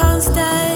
constant,